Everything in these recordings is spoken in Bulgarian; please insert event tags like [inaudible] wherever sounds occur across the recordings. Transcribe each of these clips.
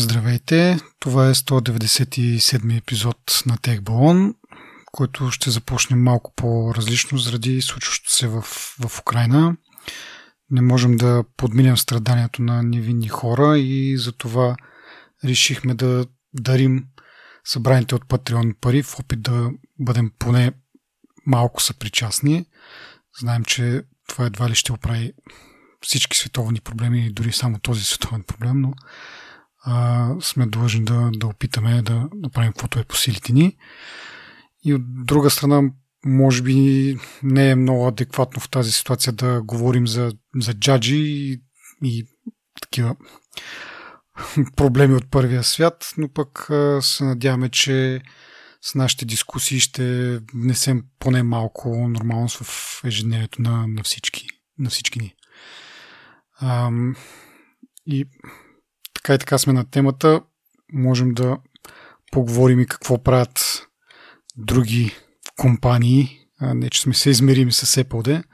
Здравейте, това е 197 епизод на Техбалон, който ще започне малко по-различно заради случващото се в, в Украина. Не можем да подминем страданието на невинни хора и затова решихме да дарим събраните от Патреон пари в опит да бъдем поне малко съпричастни. Знаем, че това едва ли ще оправи всички световни проблеми, дори само този световен проблем, но а, сме длъжни да, да опитаме да направим каквото е по силите ни. И от друга страна, може би не е много адекватно в тази ситуация да говорим за, за джаджи и, и такива проблеми от първия свят, но пък се надяваме, че с нашите дискусии ще внесем поне малко нормалност в ежедневието на, на, всички, на всички ни. А, и така и така сме на темата. Можем да поговорим и какво правят други компании. Не, че сме се измерими с Apple,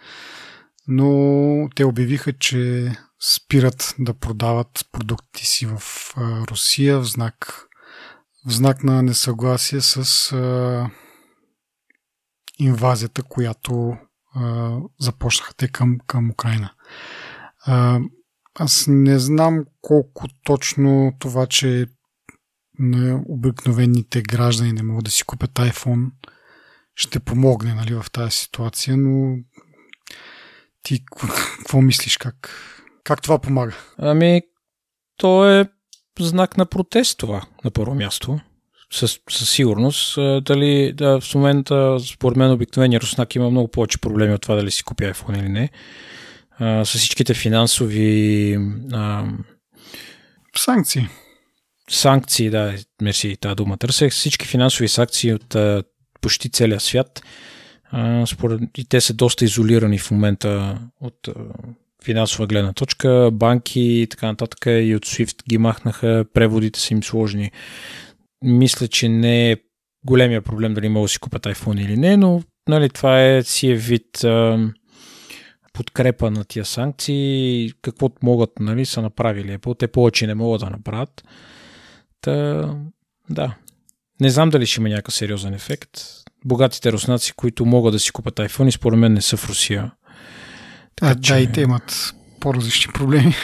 но те обявиха, че спират да продават продукти си в Русия в знак, в знак на несъгласие с а, инвазията, която а, започнаха те към, към Украина. А, аз не знам колко точно това, че на обикновените граждани не могат да си купят iPhone, ще помогне нали, в тази ситуация, но ти [laughs] какво мислиш? Как, как това помага? Ами, то е знак на протест това, на първо място. Със, със сигурност. Дали да, в момента, според мен, обикновения руснак има много повече проблеми от това дали си купи iPhone или не а, с всичките финансови а, санкции. Санкции, да, мерси, тази дума търсех. Всички финансови санкции от а, почти целия свят. А, според, и те са доста изолирани в момента от а, финансова гледна точка. Банки и така нататък и от SWIFT ги махнаха, преводите са им сложни. Мисля, че не е големия проблем дали могат да си купат iPhone или не, но нали, това е си е вид а, подкрепа на тия санкции, каквото могат, нали, са направили Apple. Те повече не могат да направят. Та, да. Не знам дали ще има някакъв сериозен ефект. Богатите руснаци, които могат да си купат iPhone, според мен не са в Русия. Така, а, че... Да, и те имат по-различни проблеми.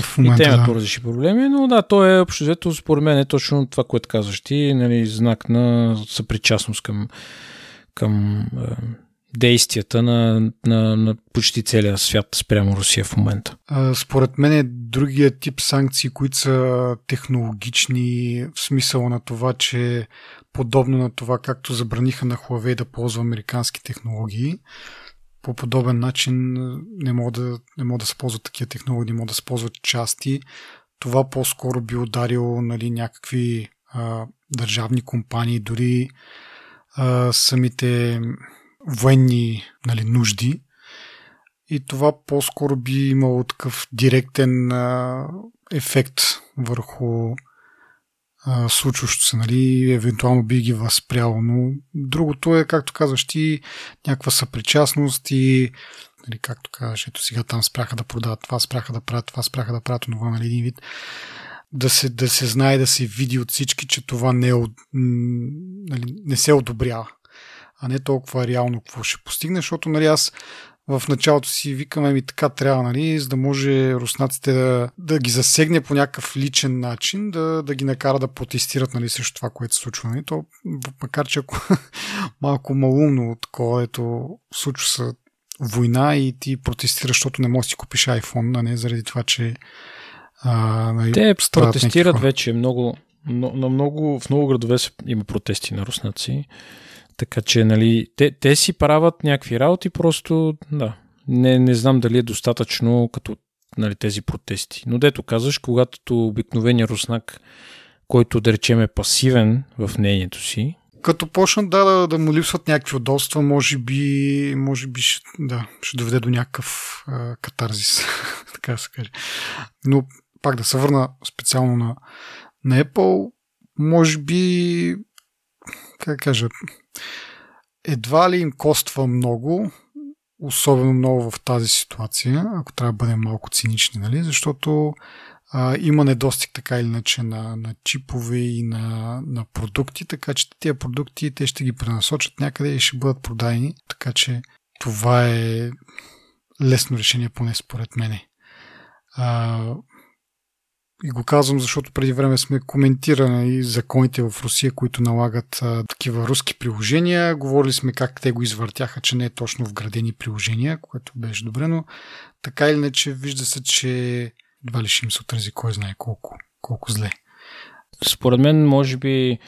В момента, и те имат да. по-различни проблеми, но да, то е общо взето, според мен е точно това, което казваш ти, нали, знак на съпричастност към, към е, действията на, на, на почти целия свят спрямо Русия в момента? Според мен е другия тип санкции, които са технологични в смисъл на това, че подобно на това, както забраниха на Huawei да ползва американски технологии, по подобен начин не могат да, не могат да се ползват такива технологии, не могат да се ползват части. Това по-скоро би ударило нали, някакви а, държавни компании, дори а, самите военни нали, нужди. И това по-скоро би имало такъв директен а, ефект върху случващо се, нали, евентуално би ги възпряло. Но другото е, както казваш ти, някаква съпричастност и нали, както казваш, ето сега там спряха да продават това, спряха да правят това, спряха да правят това, нали, един вид да се, да се знае, да се види от всички, че това не, е, нали, не се одобрява а не толкова реално какво ще постигне, защото нали, аз в началото си викаме ми така трябва, нали, за да може руснаците да, да ги засегне по някакъв личен начин, да, да ги накара да протестират нали, срещу това, което се случва. Нали. То, макар че ако [laughs] малко малумно такова, ето случва се война и ти протестираш, защото не можеш да си купиш iPhone, а не заради това, че а, нали, Те протестират вече много, но, но много, в много градове има протести на руснаци. Така че, нали, те, те си правят някакви работи, просто, да, не, не знам дали е достатъчно като нали, тези протести. Но дето казваш, когато обикновения руснак, който да речем е пасивен в мнението си, като почнат да, да, да му липсват някакви удобства, може би, може би ще, да, ще доведе до някакъв а, катарзис, [laughs] така се каже. Но пак да се върна специално на, на Apple, може би, как кажа, едва ли им коства много, особено много в тази ситуация, ако трябва да бъдем малко цинични, нали? защото а, има недостиг така или иначе на, на чипове и на, на продукти, така че тези продукти те ще ги пренасочат някъде и ще бъдат продадени, така че това е лесно решение, поне според мене. А, и го казвам, защото преди време сме коментирали законите в Русия, които налагат а, такива руски приложения. Говорили сме как те го извъртяха, че не е точно вградени приложения, което беше добре, но така или иначе вижда се, че едва ли ще им се отрази кой знае колко, колко зле. Според мен, може би,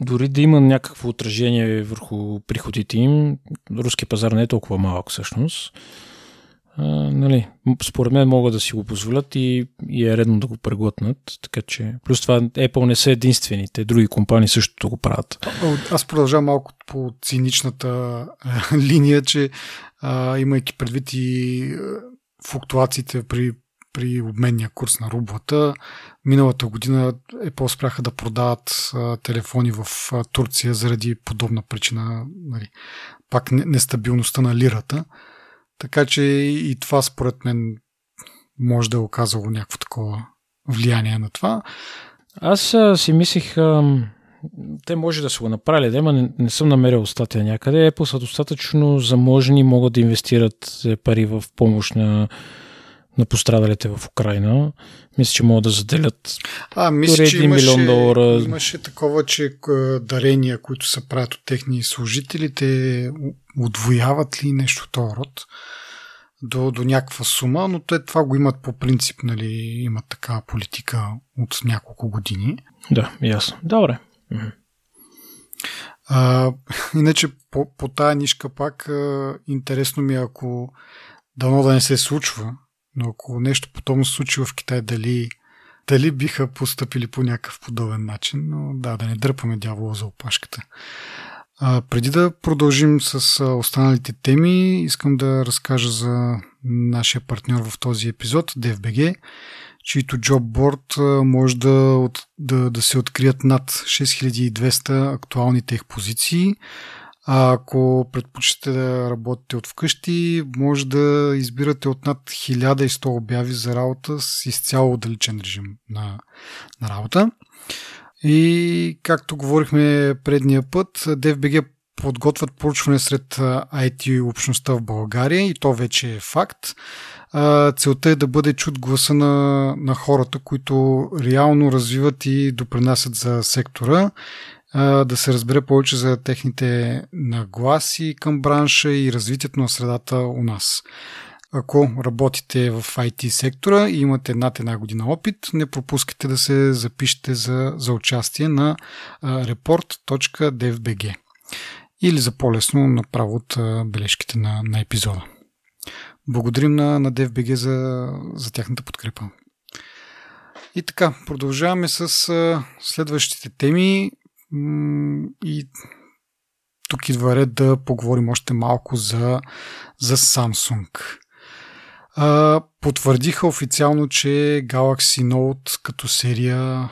дори да има някакво отражение върху приходите им, руски пазар не е толкова малък всъщност нали, според мен могат да си го позволят и, и е редно да го преглътнат. Така че, плюс това Apple не са единствените, други компании също го правят. Аз продължавам малко по циничната линия, че а, имайки предвид и флуктуациите при при обменния курс на рублата. Миналата година Apple спряха да продават а, телефони в а, Турция заради подобна причина. Нали, пак нестабилността на лирата. Така че и това според мен може да е оказало някакво такова влияние на това. Аз а, си мислих, а, те може да са го направили, да, не, не съм намерил статия някъде. Apple са достатъчно заможни, могат да инвестират е, пари в помощ на, на пострадалите в Украина. Мисля, че могат да заделят а, мисля, че имаше, милион долара. Имаше такова, че дарения, които се правят от техни служители, те отвояват ли нещо този род до, до някаква сума, но те това го имат по принцип, нали, имат такава политика от няколко години. Да, ясно. Добре. А, [laughs] иначе по, по тая нишка пак а, интересно ми е, ако дано да не се случва, но ако нещо подобно се случи в Китай, дали, дали биха поступили по някакъв подобен начин, но да, да не дърпаме дявола за опашката. А, преди да продължим с останалите теми, искам да разкажа за нашия партньор в този епизод, DFBG, чието джобборд може да, да, да се открият над 6200 актуални тех позиции. А ако предпочитате да работите от вкъщи, може да избирате от над 1100 обяви за работа с изцяло отдалечен режим на, на работа. И както говорихме предния път, DFBG подготвят проучване сред IT общността в България и то вече е факт. Целта е да бъде чут гласа на, на хората, които реално развиват и допринасят за сектора, да се разбере повече за техните нагласи към бранша и развитието на средата у нас. Ако работите в IT сектора и имате над една година опит, не пропускайте да се запишете за, за участие на report.devbg или за по-лесно направо от бележките на, на епизода. Благодарим на, на DFBG за, за тяхната подкрепа. И така, продължаваме с следващите теми и тук идва ред да поговорим още малко за, за Samsung. А, потвърдиха официално, че Galaxy Note като серия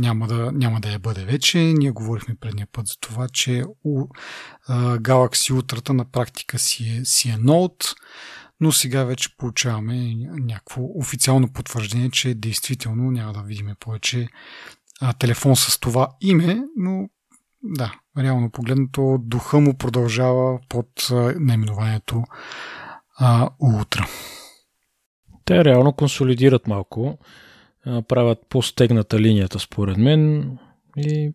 няма да, няма да я бъде вече. Ние говорихме предния път за това, че у, а, Galaxy Ultra на практика си е, си е Note, но сега вече получаваме някакво официално потвърждение, че действително няма да видим повече а, телефон с това име, но да, реално погледнато духа му продължава под наименованието а, утра. Те реално консолидират малко, правят по-стегната линията според мен и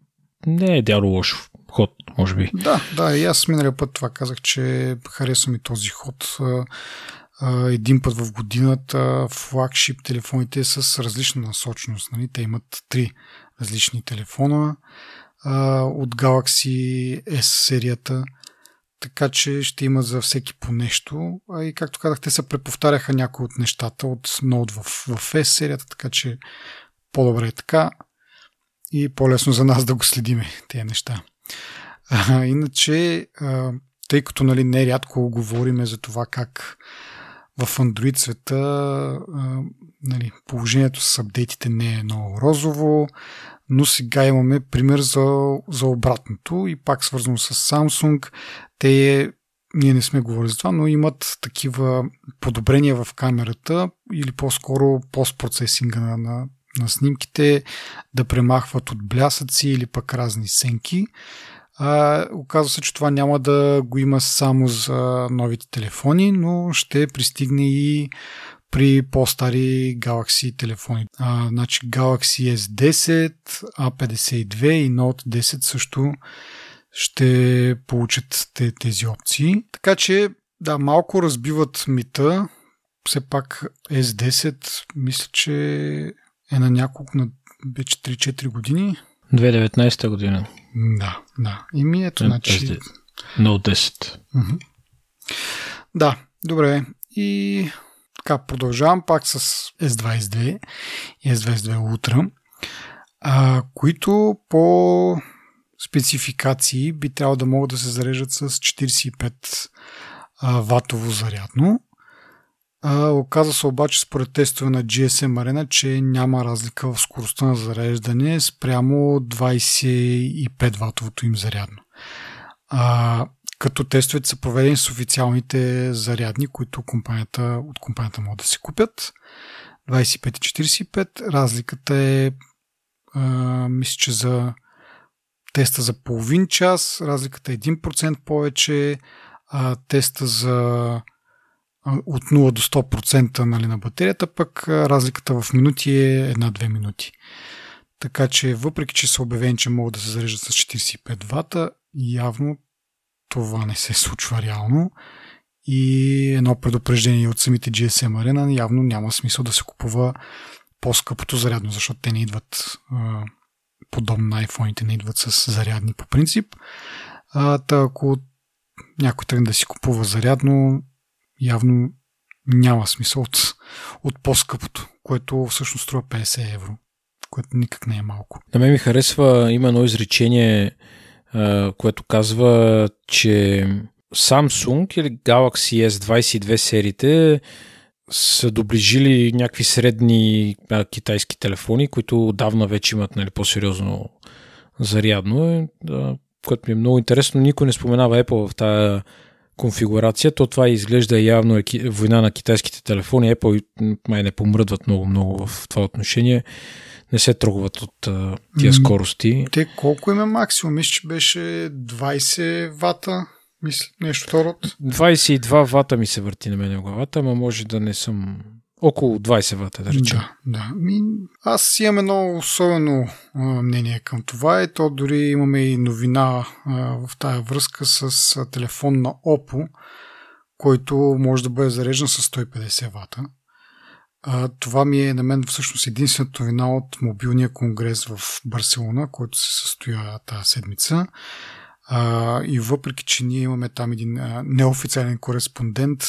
не е дяло лош ход, може би. Да, да, и аз миналия път това казах, че харесва ми този ход. Един път в годината флагшип телефоните с различна насоченост. Нали? Те имат три различни телефона от Galaxy S серията – така че ще има за всеки по нещо. А и както казах, те се преповтаряха някои от нещата от Node в, в S серията, така че по-добре е така и по-лесно за нас да го следиме тези неща. А, иначе, а, тъй като нали, нерядко говориме за това как в Android света нали, положението с апдейтите не е много розово, но сега имаме пример за, за обратното и пак свързано с Samsung. Те ние не сме говорили за това, но имат такива подобрения в камерата или по-скоро постпроцесинга на, на, на снимките, да премахват от блясъци или пък разни сенки. А, оказва се, че това няма да го има само за новите телефони, но ще пристигне и при по-стари Galaxy телефони. А, значи Galaxy S10, A52 и Note 10 също ще получат тези опции. Така че, да, малко разбиват мита. Все пак S10, мисля, че е на няколко, на вече 3-4 години. 2019 година. Да, да. И ми ето, значи... Note 10. Да, добре. И така, продължавам пак с S22 и S22 Ultra, а, които по спецификации би трябвало да могат да се зареждат с 45 а, ватово зарядно. А, оказа се обаче според тестове на GSM Arena, че няма разлика в скоростта на зареждане спрямо 25 ватовото им зарядно. А, като тестовете са проведени с официалните зарядни, които компанията, от компанията могат да се купят. 25 и 45. Разликата е, а, мисля, че за теста за половин час, разликата е 1% повече, а теста за от 0 до 100% нали, на батерията, пък разликата в минути е 1-2 минути. Така че, въпреки че са обявени, че могат да се зареждат с 45 вата, явно това не се случва реално. И едно предупреждение от самите GSM Arena явно няма смисъл да се купува по-скъпото зарядно, защото те не идват подобно на iPhone-ите, не идват с зарядни по принцип. А, ако някой тръгне да си купува зарядно, явно няма смисъл от, от по-скъпото, което всъщност струва 50 евро, което никак не е малко. На мен ми харесва, има едно изречение, което казва, че Samsung или Galaxy S22 сериите са доближили някакви средни а, китайски телефони, които отдавна вече имат нали, по-сериозно зарядно, да, което ми е много интересно. Никой не споменава Apple в тази конфигурация, то това изглежда явно е война на китайските телефони. Apple май не помръдват много-много в това отношение. Не се трогват от а, тия скорости. Те колко им е максимум? Мисля, че беше 20 вата мисля, нещо второ. 22 вата ми се върти на мен в главата, ама може да не съм около 20 вата, да речем. Да, да. Ми, аз имам едно особено а, мнение към това и то дори имаме и новина а, в тая връзка с а, телефон на Oppo, който може да бъде зареждан с 150 вата. А, това ми е на мен всъщност единствената новина от мобилния конгрес в Барселона, който се състоя тази седмица. А, и въпреки, че ние имаме там един а, неофициален кореспондент,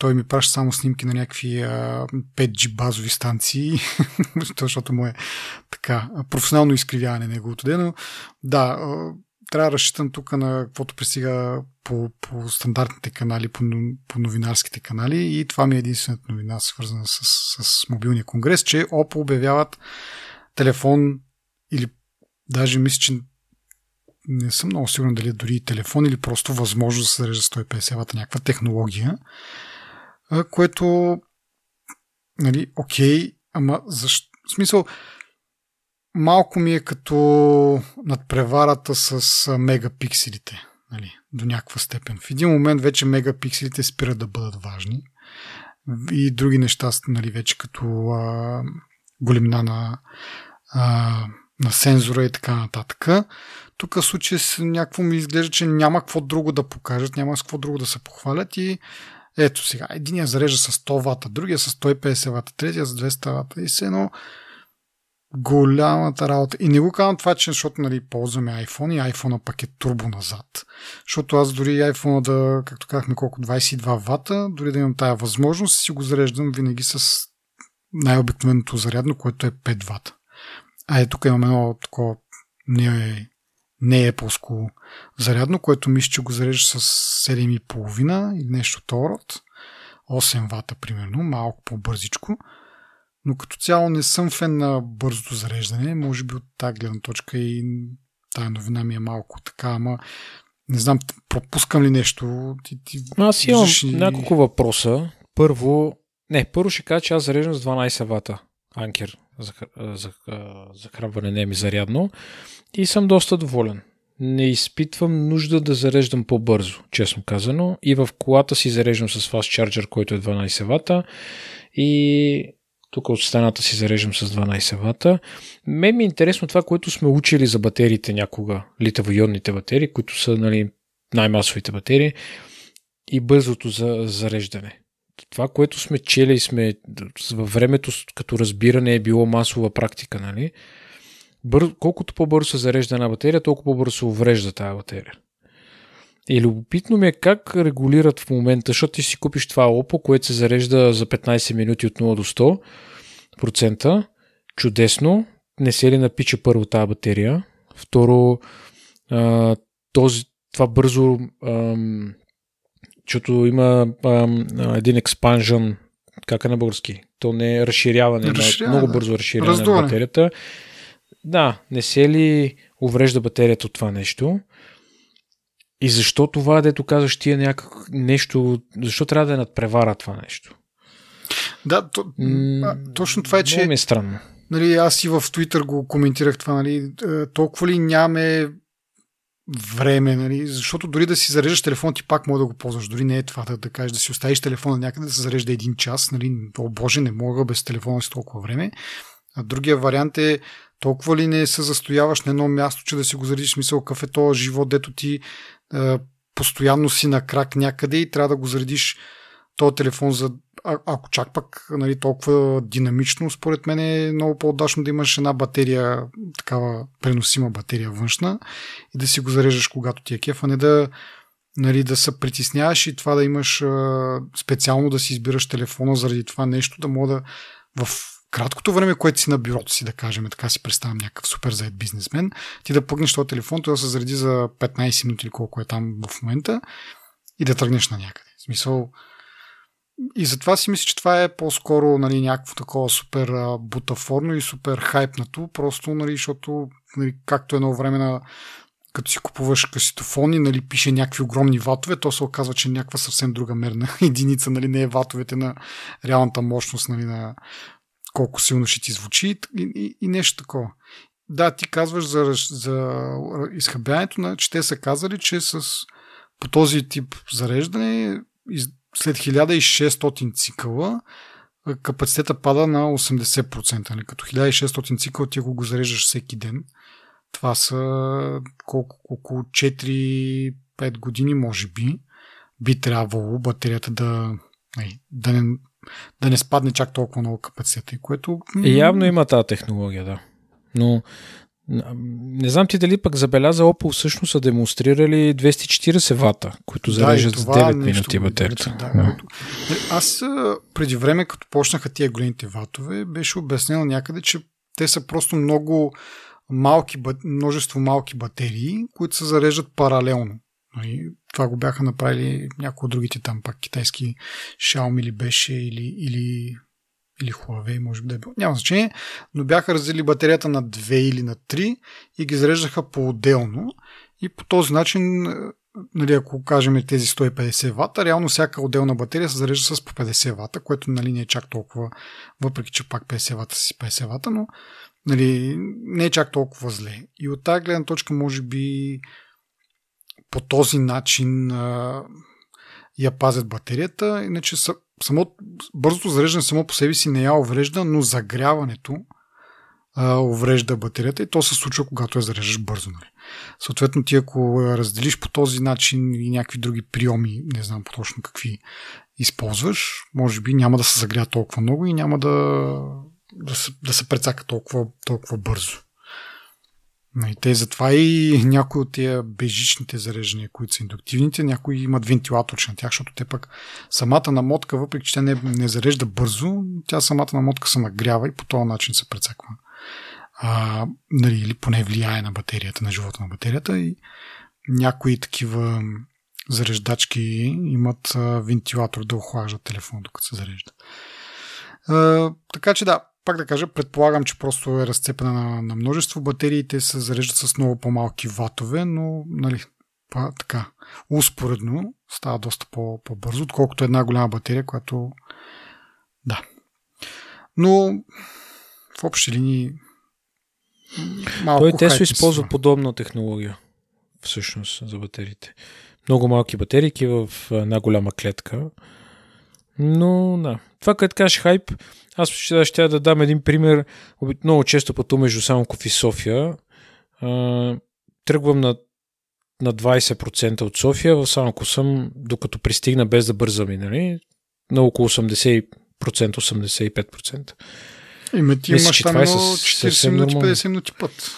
той ми праща само снимки на някакви а, 5G базови станции, [laughs] защото му е така професионално изкривяване неговото ден. Да, а, трябва да разчитам тук на каквото пристига по, по стандартните канали, по, по новинарските канали и това ми е единствената новина, свързана с, с мобилния конгрес, че Oppo обявяват телефон или даже мисля, че не съм много сигурен дали е дори телефон или просто възможност да се зарежда 150 вата някаква технология, което нали, окей, ама защо? В смисъл, малко ми е като надпреварата с мегапикселите, нали, до някаква степен. В един момент вече мегапикселите спират да бъдат важни и други неща, нали, вече като а, големина на, а, на сензора и така нататък. Тук в случая с някакво ми изглежда, че няма какво друго да покажат, няма с какво друго да се похвалят и ето сега, единия зарежда с 100 вата, другия с 150 вата, третия с 200 вата и се едно голямата работа. И не го казвам това, че защото нали, ползваме iPhone и iPhone пък е турбо назад. Защото аз дори iPhone да, както казахме, колко 22 вата, дори да имам тая възможност, си го зареждам винаги с най-обикновеното зарядно, което е 5 вата. А е, тук имаме едно такова не е не е плоско зарядно, което мисля, че го зарежда с 7,5 или нещо род. 8 вата, примерно, малко по-бързичко. Но като цяло не съм фен на бързото зареждане. Може би от тази гледна точка и тая новина ми е малко така, ама Не знам, пропускам ли нещо? Ти, ти аз имам и... няколко въпроса. Първо, не, първо ще кажа, че аз зареждам с 12 вата анкер за, за, захранване не е ми зарядно и съм доста доволен. Не изпитвам нужда да зареждам по-бързо, честно казано. И в колата си зареждам с Fast Charger, който е 12 вата и тук от стената си зареждам с 12 вата. Ме ми е интересно това, което сме учили за батериите някога, литаво-ионните батерии, които са нали, най-масовите батерии и бързото за зареждане. Това, което сме чели сме във времето като разбиране е било масова практика, нали? Бър... Колкото по-бързо се зарежда една батерия, толкова по-бързо се уврежда тази батерия. И любопитно ми е как регулират в момента, защото ти си купиш това OPPO, което се зарежда за 15 минути от 0 до 100%. Чудесно. Не се ли напича първо тази батерия? Второ, този, това бързо, ам, защото има ам, един експанжен, как е на български? То не е разширяване, разширяване много бързо разширяване Раздуване. на батерията. Да, не се ли уврежда батерията от това нещо? И защо това, дето казваш ти е някак нещо, защо трябва да е надпревара това нещо? Да, то, а, точно това е, че... ми е странно. Нали, аз и в Twitter го коментирах това, нали, е, толкова ли нямаме време, нали, защото дори да си зареждаш телефон, ти пак може да го ползваш. Дори не е това да, да кажеш да си оставиш телефона някъде да се зарежда един час. Нали, о боже, не мога без телефона си толкова време. А другия вариант е толкова ли не се застояваш на едно място, че да си го заредиш мисъл кафето, живот, дето ти е, постоянно си на крак някъде и трябва да го заредиш този телефон за а, ако чак пък нали, толкова динамично, според мен е много по-удачно да имаш една батерия, такава преносима батерия външна и да си го зареждаш когато ти е кеф, а не да, нали, да се притесняваш и това да имаш специално да си избираш телефона заради това нещо, да мога да в краткото време, което си на бюрото си, да кажем, така си представям някакъв супер заед бизнесмен, ти да пъгнеш този телефон, той да се зареди за 15 минути или колко е там в момента и да тръгнеш на някъде. В смисъл, и затова си мисля, че това е по-скоро нали, някакво такова супер а, бутафорно и супер хайпнато, просто, нали, защото нали, както едно време на като си купуваш каситофони, нали, пише някакви огромни ватове, то се оказва, че някаква съвсем друга мерна [laughs] единица, нали, не е ватовете на реалната мощност, нали, на колко силно ще ти звучи и, и, и нещо такова. Да, ти казваш за, за изхъбяването, че те са казали, че с по този тип зареждане след 1600 цикъла капацитета пада на 80%. Нали? Като 1600 цикъла ти го, го зареждаш всеки ден. Това са колко, около 4-5 години, може би. Би трябвало батерията да, нали, да, не, да не спадне чак толкова много капацитета. Което... Явно има тази технология, да. Но не знам ти дали пък забеляза Opel всъщност са демонстрирали 240 вата, които зареждат да, с 9 минути батерията. Да, да. Аз преди време, като почнаха тия големите ватове, беше обяснено някъде, че те са просто много малки, множество малки батерии, които се зареждат паралелно. Нали, това го бяха направили някои от другите там пак китайски Xiaomi или беше или, или или Huawei, може би да е било. Няма значение, но бяха разделили батерията на 2 или на 3 и ги зареждаха по-отделно и по този начин, е, нали, ако кажем тези 150 вата, реално всяка отделна батерия се зарежда с по 50 вата, което нали, не е чак толкова, въпреки че пак 50 вата си 50 вата, но нали, не е чак толкова зле. И от тази гледна точка, може би по този начин я пазят батерията, иначе са, само, бързото зареждане само по себе си не я уврежда, но загряването а, уврежда батерията и то се случва, когато я зареждаш бързо. Нали. Съответно, ти ако разделиш по този начин и някакви други приеми, не знам точно какви използваш, може би няма да се загря толкова много и няма да, да, се, да се прецака толкова, толкова бързо. И те затова и някои от тия бежичните зареждания, които са индуктивните, някои имат вентилаторче на тях, защото те пък самата намотка, въпреки че тя не, не зарежда бързо, тя самата намотка се нагрява и по този начин се прецаква. А, нали, или поне влияе на батерията, на живота на батерията и някои такива зареждачки имат вентилатор да охлаждат телефон, докато се зарежда. А, така че да, пак да кажа, предполагам, че просто е разцепена на, на множество. Батериите се зареждат с много по-малки ватове, но нали, па, така, успоредно става доста по, по-бързо, отколкото една голяма батерия, която да. Но в общи линии малко Той Тесла използва подобна технология всъщност за батериите. Много малки батерики в една голяма клетка. Но да. Това, като кажеш хайп, аз ще, ще да дам един пример. Много често пътувам между Самоков и София. тръгвам на, на 20% от София. В Самоков съм, докато пристигна без да бързам, нали, на около 80%, 85%. Име ти Мисля, имаш там 40 минути, 50 минути път.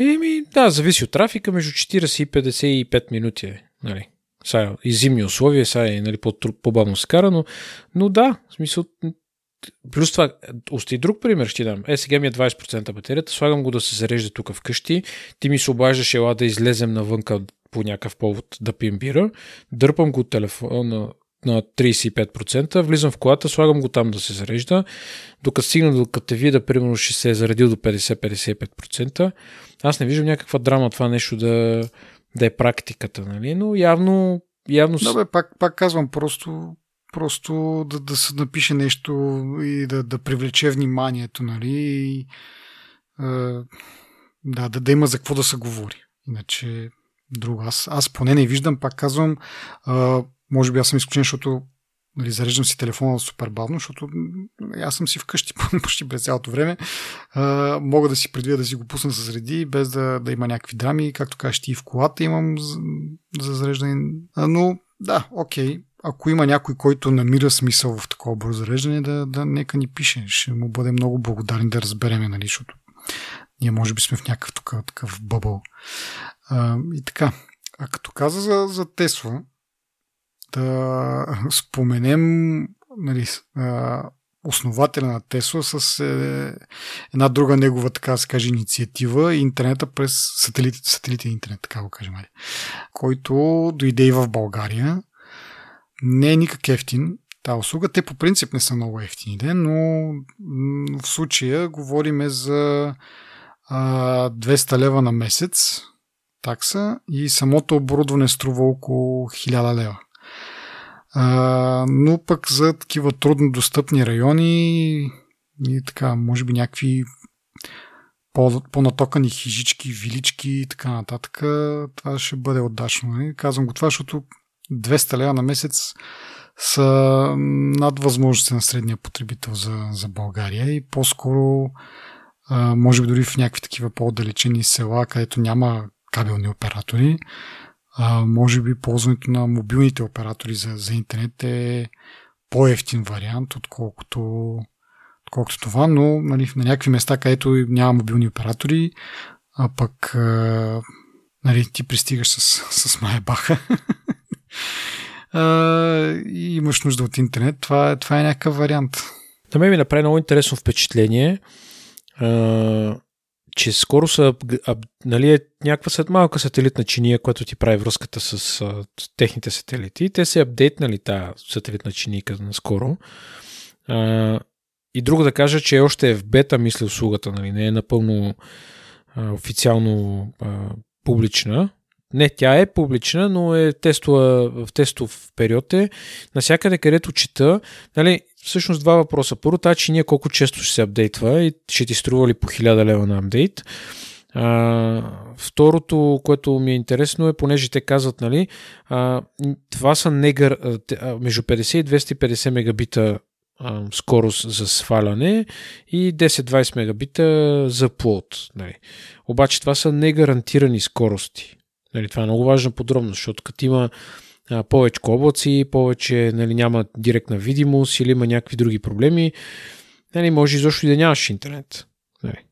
Еми, да, зависи от трафика, между 40 и 55 минути е. Нали. Сега и зимни условия, сега е нали, по-бавно се кара, но, но да, в смисъл, Плюс това, още и друг пример ще дам. Е, сега ми е 20% батерията, слагам го да се зарежда тук вкъщи, ти ми се обаждаш ела да излезем навънка по някакъв повод да пием бира, дърпам го телефона на 35%, влизам в колата, слагам го там да се зарежда, докато стигна до като видя, примерно ще се е заредил до 50-55%. Аз не виждам някаква драма това нещо да, да е практиката, нали? но явно... явно... Да, бе, пак, пак казвам, просто просто да, да се напише нещо и да, да привлече вниманието, нали? И, е, да, да, да има за какво да се говори. Иначе друго. Аз, аз поне не виждам, пак казвам, е, може би аз съм изключен, защото нали, зареждам си телефона супер бавно, защото аз съм си вкъщи [laughs] почти през цялото време. А, мога да си предвидя да си го пусна с реди, без да, да има някакви драми. Както кажеш ти и в колата имам за, за зареждане. А, но да, окей. Ако има някой, който намира смисъл в такова бързо зареждане, да, да нека ни пише. Ще му бъде много благодарен да разбереме, нали, защото ние може би сме в някакъв такъв, такъв бъбъл. А, и така. А като каза за, за Тесла, да споменем нали, основателя на Тесла с е, една друга негова, така да се каже, инициатива интернета през сателитите, сателитен интернет, така го кажем, нали, който дойде и в България. Не е никак ефтин тази услуга. Те по принцип не са много ефтини, но в случая говориме за а, 200 лева на месец такса и самото оборудване струва около 1000 лева. А, но пък за такива трудно достъпни райони и така, може би някакви по, по-натокани хижички, вилички и така нататък, това ще бъде отдачно. Не? Казвам го това, защото 200 лева на месец са над възможности на средния потребител за, за България и по-скоро може би дори в някакви такива по-отдалечени села, където няма кабелни оператори, а, може би ползването на мобилните оператори за, за интернет е по-ефтин вариант, отколкото, отколкото това, но нали, на някакви места, където няма мобилни оператори, а пък а, нали, ти пристигаш с, с майбаха. [laughs] И имаш нужда от интернет, това, това е някакъв вариант. На мен ми направи много интересно впечатление че скоро са, а, нали, е някаква малка сателитна чиния, която ти прави връзката с, с техните сателити. Те се апдейтнали тази сателитна чинийка наскоро. А, и друго да кажа, че още е в бета, мисля, услугата, нали, не е напълно а, официално а, публична. Не, тя е публична, но е тестова, в тестов период е. Насякъде, където чета, нали, всъщност два въпроса. Първо, тази чиния колко често ще се апдейтва и ще ти струва ли по 1000 лева на апдейт. А, второто, което ми е интересно е, понеже те казват, нали, а, това са негър, между 50 и 250 мегабита скорост за сваляне и 10-20 мегабита за плод. Нали. Обаче това са негарантирани скорости. Нали, това е много важна подробност, защото като има повече облаци, повече нали, няма директна видимост или има някакви други проблеми, нали, може изобщо и да нямаш интернет. Нали.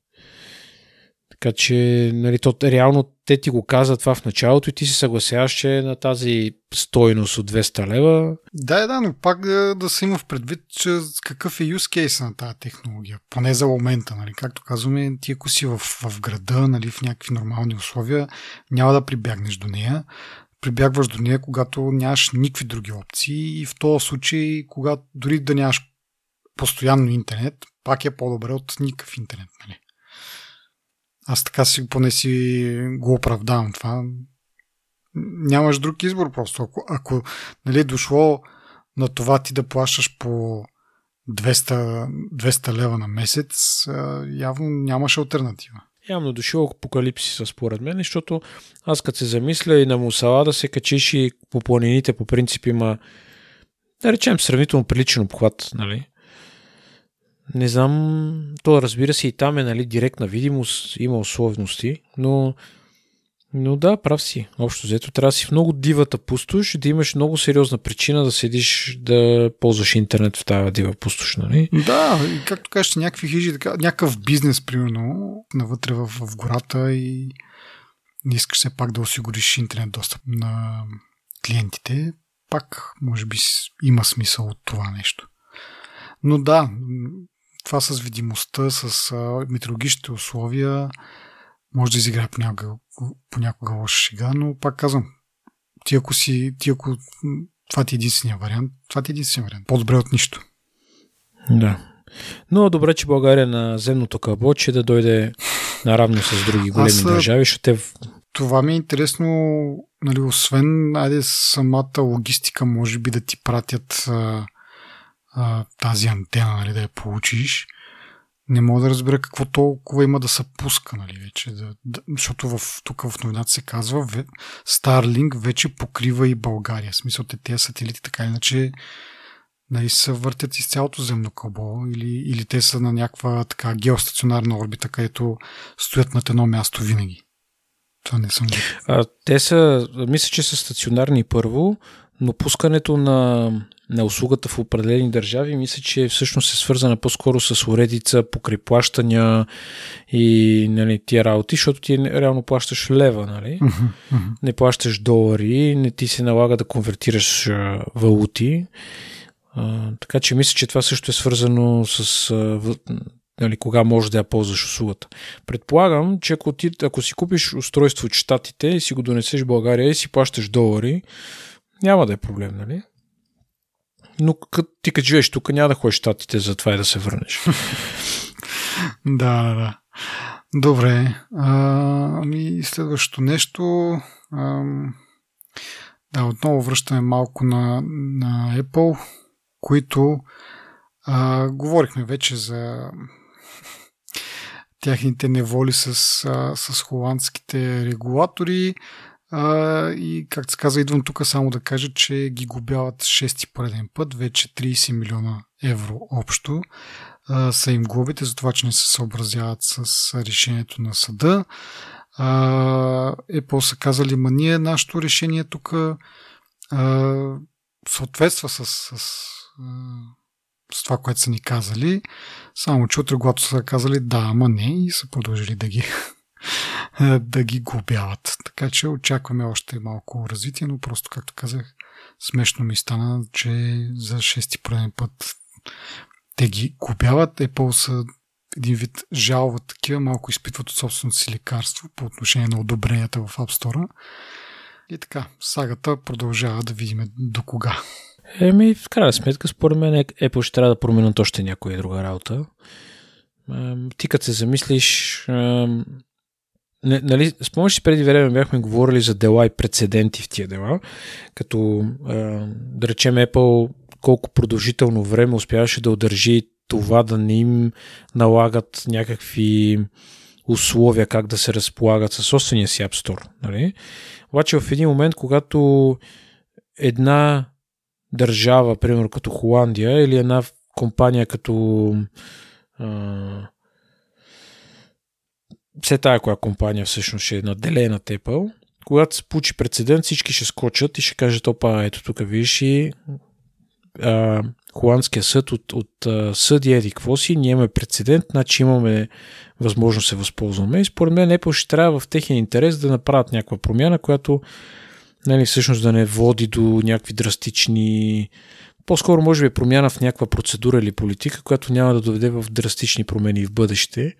Така че, нали, то, реално те ти го казват това в началото и ти се съгласяваш, че на тази стойност от 200 лева. Да, да, но пак да, да се има в предвид, че какъв е use case на тази технология. Поне за момента, нали. Както казваме, ти ако си в, в града, нали, в някакви нормални условия, няма да прибягнеш до нея прибягваш до нея, когато нямаш никакви други опции и в този случай, когато дори да нямаш постоянно интернет, пак е по-добре от никакъв интернет. Нали? Аз така си поне си го оправдавам това. нямаш друг избор просто. Ако, ако нали, дошло на това ти да плащаш по 200, 200 лева на месец, явно нямаш альтернатива. Явно дошъл апокалипсиса според мен, защото аз като се замисля и на Мусала да се качиш и по планините по принцип има да речем сравнително приличен обхват, нали? Не знам, то разбира се и там е нали, директна видимост, има условности, но но да, прав си. Общо взето трябва да си в много дивата пустош и да имаш много сериозна причина да седиш да ползваш интернет в тази дива пустош, нали? Да, и както кажеш, някакви хижи, така, някакъв бизнес, примерно, навътре в, в гората и не искаш все пак да осигуриш интернет достъп на клиентите, пак може би има смисъл от това нещо. Но да, това с видимостта, с метеорологичните условия, може да изиграе понякога, понякога лоша шега, но пак казвам, ти ако си, ти ако това ти е единствения вариант, това ти е единствения вариант. По-добре от нищо. Да. Но добре, че България на земното кълбо, че да дойде наравно с други големи Аз, държави, защото те... Това ми е интересно, нали, освен айде, самата логистика, може би да ти пратят а, а, тази антена, нали, да я получиш не мога да разбера какво толкова има да се пуска, нали, вече. Да, да, защото в, тук в новината се казва, Starlink вече покрива и България. В смисъл, те тези сателити така иначе нали, се въртят из цялото земно кълбо или, или те са на някаква така геостационарна орбита, където стоят над едно място винаги. Това не съм. А, те са, мисля, че са стационарни първо, но пускането на на услугата в определени държави, мисля, че всъщност е свързана по-скоро с уредица, покриплащания и нали, тия работи, защото ти реално плащаш лева, нали? Не плащаш долари, не ти се налага да конвертираш валути. А, така че мисля, че това също е свързано с нали, кога можеш да я ползваш услугата. Предполагам, че ако, ти, ако си купиш устройство от Штатите и си го донесеш в България и си плащаш долари, няма да е проблем, нали? но като ти като живееш тук, няма да ходиш щатите за това и да се върнеш. [laughs] да, да, да. Добре. А, ами следващото нещо. А, да, отново връщаме малко на, на Apple, които а, говорихме вече за [laughs] тяхните неволи с, а, с холандските регулатори. А, и, както се каза, идвам тук само да кажа, че ги губяват шести пореден път, вече 30 милиона евро общо а, са им глобите за това, че не се съобразяват с решението на съда. А, Apple са казали, ма ние нашето решение тук съответства с, с, с това, което са ни казали, само че утре, са казали да, ама не и са продължили да ги да ги глобяват. Така че очакваме още малко развитие, но просто, както казах, смешно ми стана, че за шести пореден път те ги глобяват. Apple са един вид жалват такива, малко изпитват от собственото си лекарство по отношение на одобренията в App Store. И така, сагата продължава да видим до кога. Еми, в крайна сметка, според мен Apple ще трябва да променят още някоя друга работа. Ти като се замислиш, нали, спомняш си преди време бяхме говорили за дела и прецеденти в тия дела, като да речем Apple колко продължително време успяваше да удържи това да не им налагат някакви условия как да се разполагат със собствения си App Store. Нали? Обаче в един момент, когато една държава, примерно като Холандия или една компания като все тая коя компания всъщност ще е наделена Apple, когато се получи прецедент, всички ще скочат и ще кажат, опа, ето тук виж и а, холандския съд от, от а, съди еди какво ние имаме прецедент, значи имаме възможност да се възползваме и според мен Apple ще трябва в техния интерес да направят някаква промяна, която нали, всъщност да не води до някакви драстични по-скоро може би е промяна в някаква процедура или политика, която няма да доведе в драстични промени в бъдеще.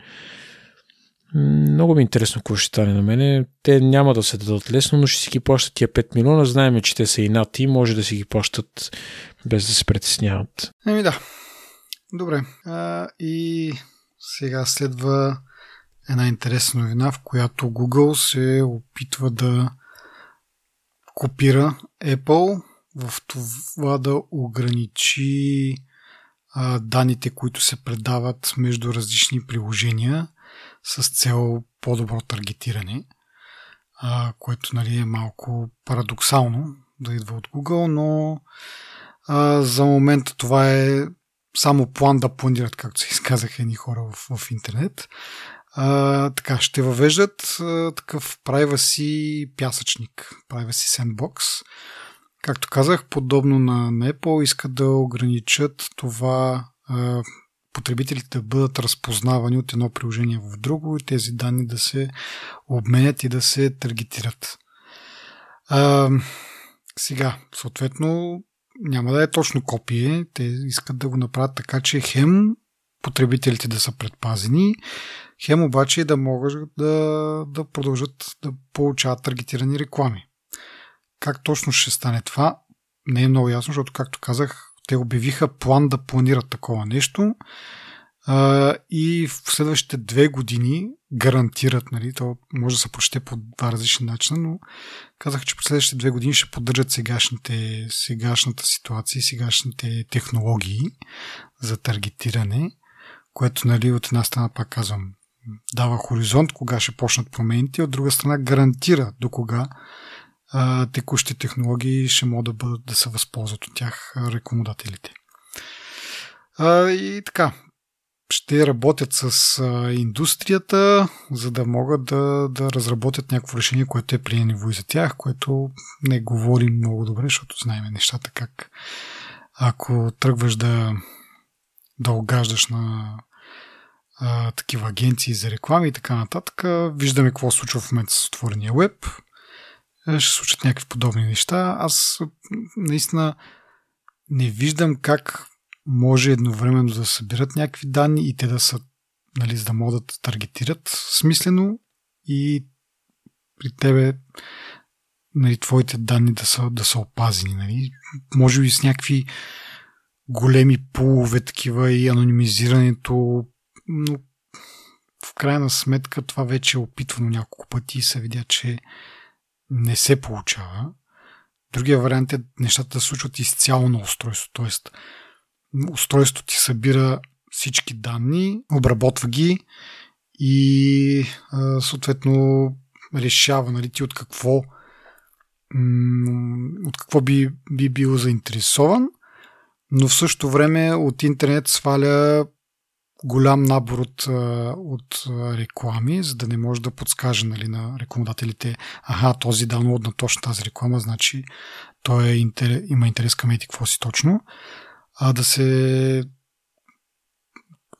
Много ми е интересно какво ще стане на мене. Те няма да се дадат лесно, но ще си ги плащат тия 5 милиона. Знаеме, че те са и над и може да си ги плащат без да се притесняват. Еми да. Добре. А, и сега следва една интересна новина, в която Google се опитва да копира Apple в това да ограничи а, данните, които се предават между различни приложения с цел по-добро таргетиране, а, което нали, е малко парадоксално да идва от Google, но а, за момента това е само план да планират, както се изказаха едни хора в, в интернет. А, така, ще въвеждат а, такъв privacy пясъчник, privacy sandbox. Както казах, подобно на, на Apple, искат да ограничат това а, потребителите да бъдат разпознавани от едно приложение в друго и тези данни да се обменят и да се таргетират. А, сега, съответно, няма да е точно копие. Те искат да го направят така, че хем потребителите да са предпазени, хем обаче да могат да, да продължат да получават таргетирани реклами. Как точно ще стане това, не е много ясно, защото, както казах, те обявиха план да планират такова нещо а, и в следващите две години гарантират, нали, то може да се прочете по два различни начина, но казах, че по следващите две години ще поддържат сегашните, сегашната ситуация, сегашните технологии за таргетиране, което, нали, от една страна, пак казвам, дава хоризонт кога ще почнат промените, от друга страна гарантира до кога а, текущите технологии ще могат да, бъдат, да се възползват от тях рекомодателите. А, и така, ще работят с а, индустрията, за да могат да, да разработят някакво решение, което е приемливо и за тях, което не говори много добре, защото знаем нещата как ако тръгваш да, да огаждаш на а, такива агенции за реклами и така нататък, виждаме какво случва в момента с отворения веб. Ще случат някакви подобни неща. Аз наистина не виждам как може едновременно да събират някакви данни и те да са, нали, за да могат да таргетират смислено и при тебе нали, твоите данни да са, да са опазени. Нали. Може би с някакви големи пулове такива и анонимизирането, но в крайна сметка това вече е опитвано няколко пъти и се видя, че не се получава. Другия вариант е нещата да случват изцяло на устройство. Тоест, устройството ти събира всички данни, обработва ги и съответно решава нали, ти от какво от какво би, би бил заинтересован, но в същото време от интернет сваля голям набор от, от реклами, за да не може да подскаже нали, на рекламодателите, аха, този даунлоад на точно тази реклама, значи той е интерес, има интерес към ети какво си точно а да се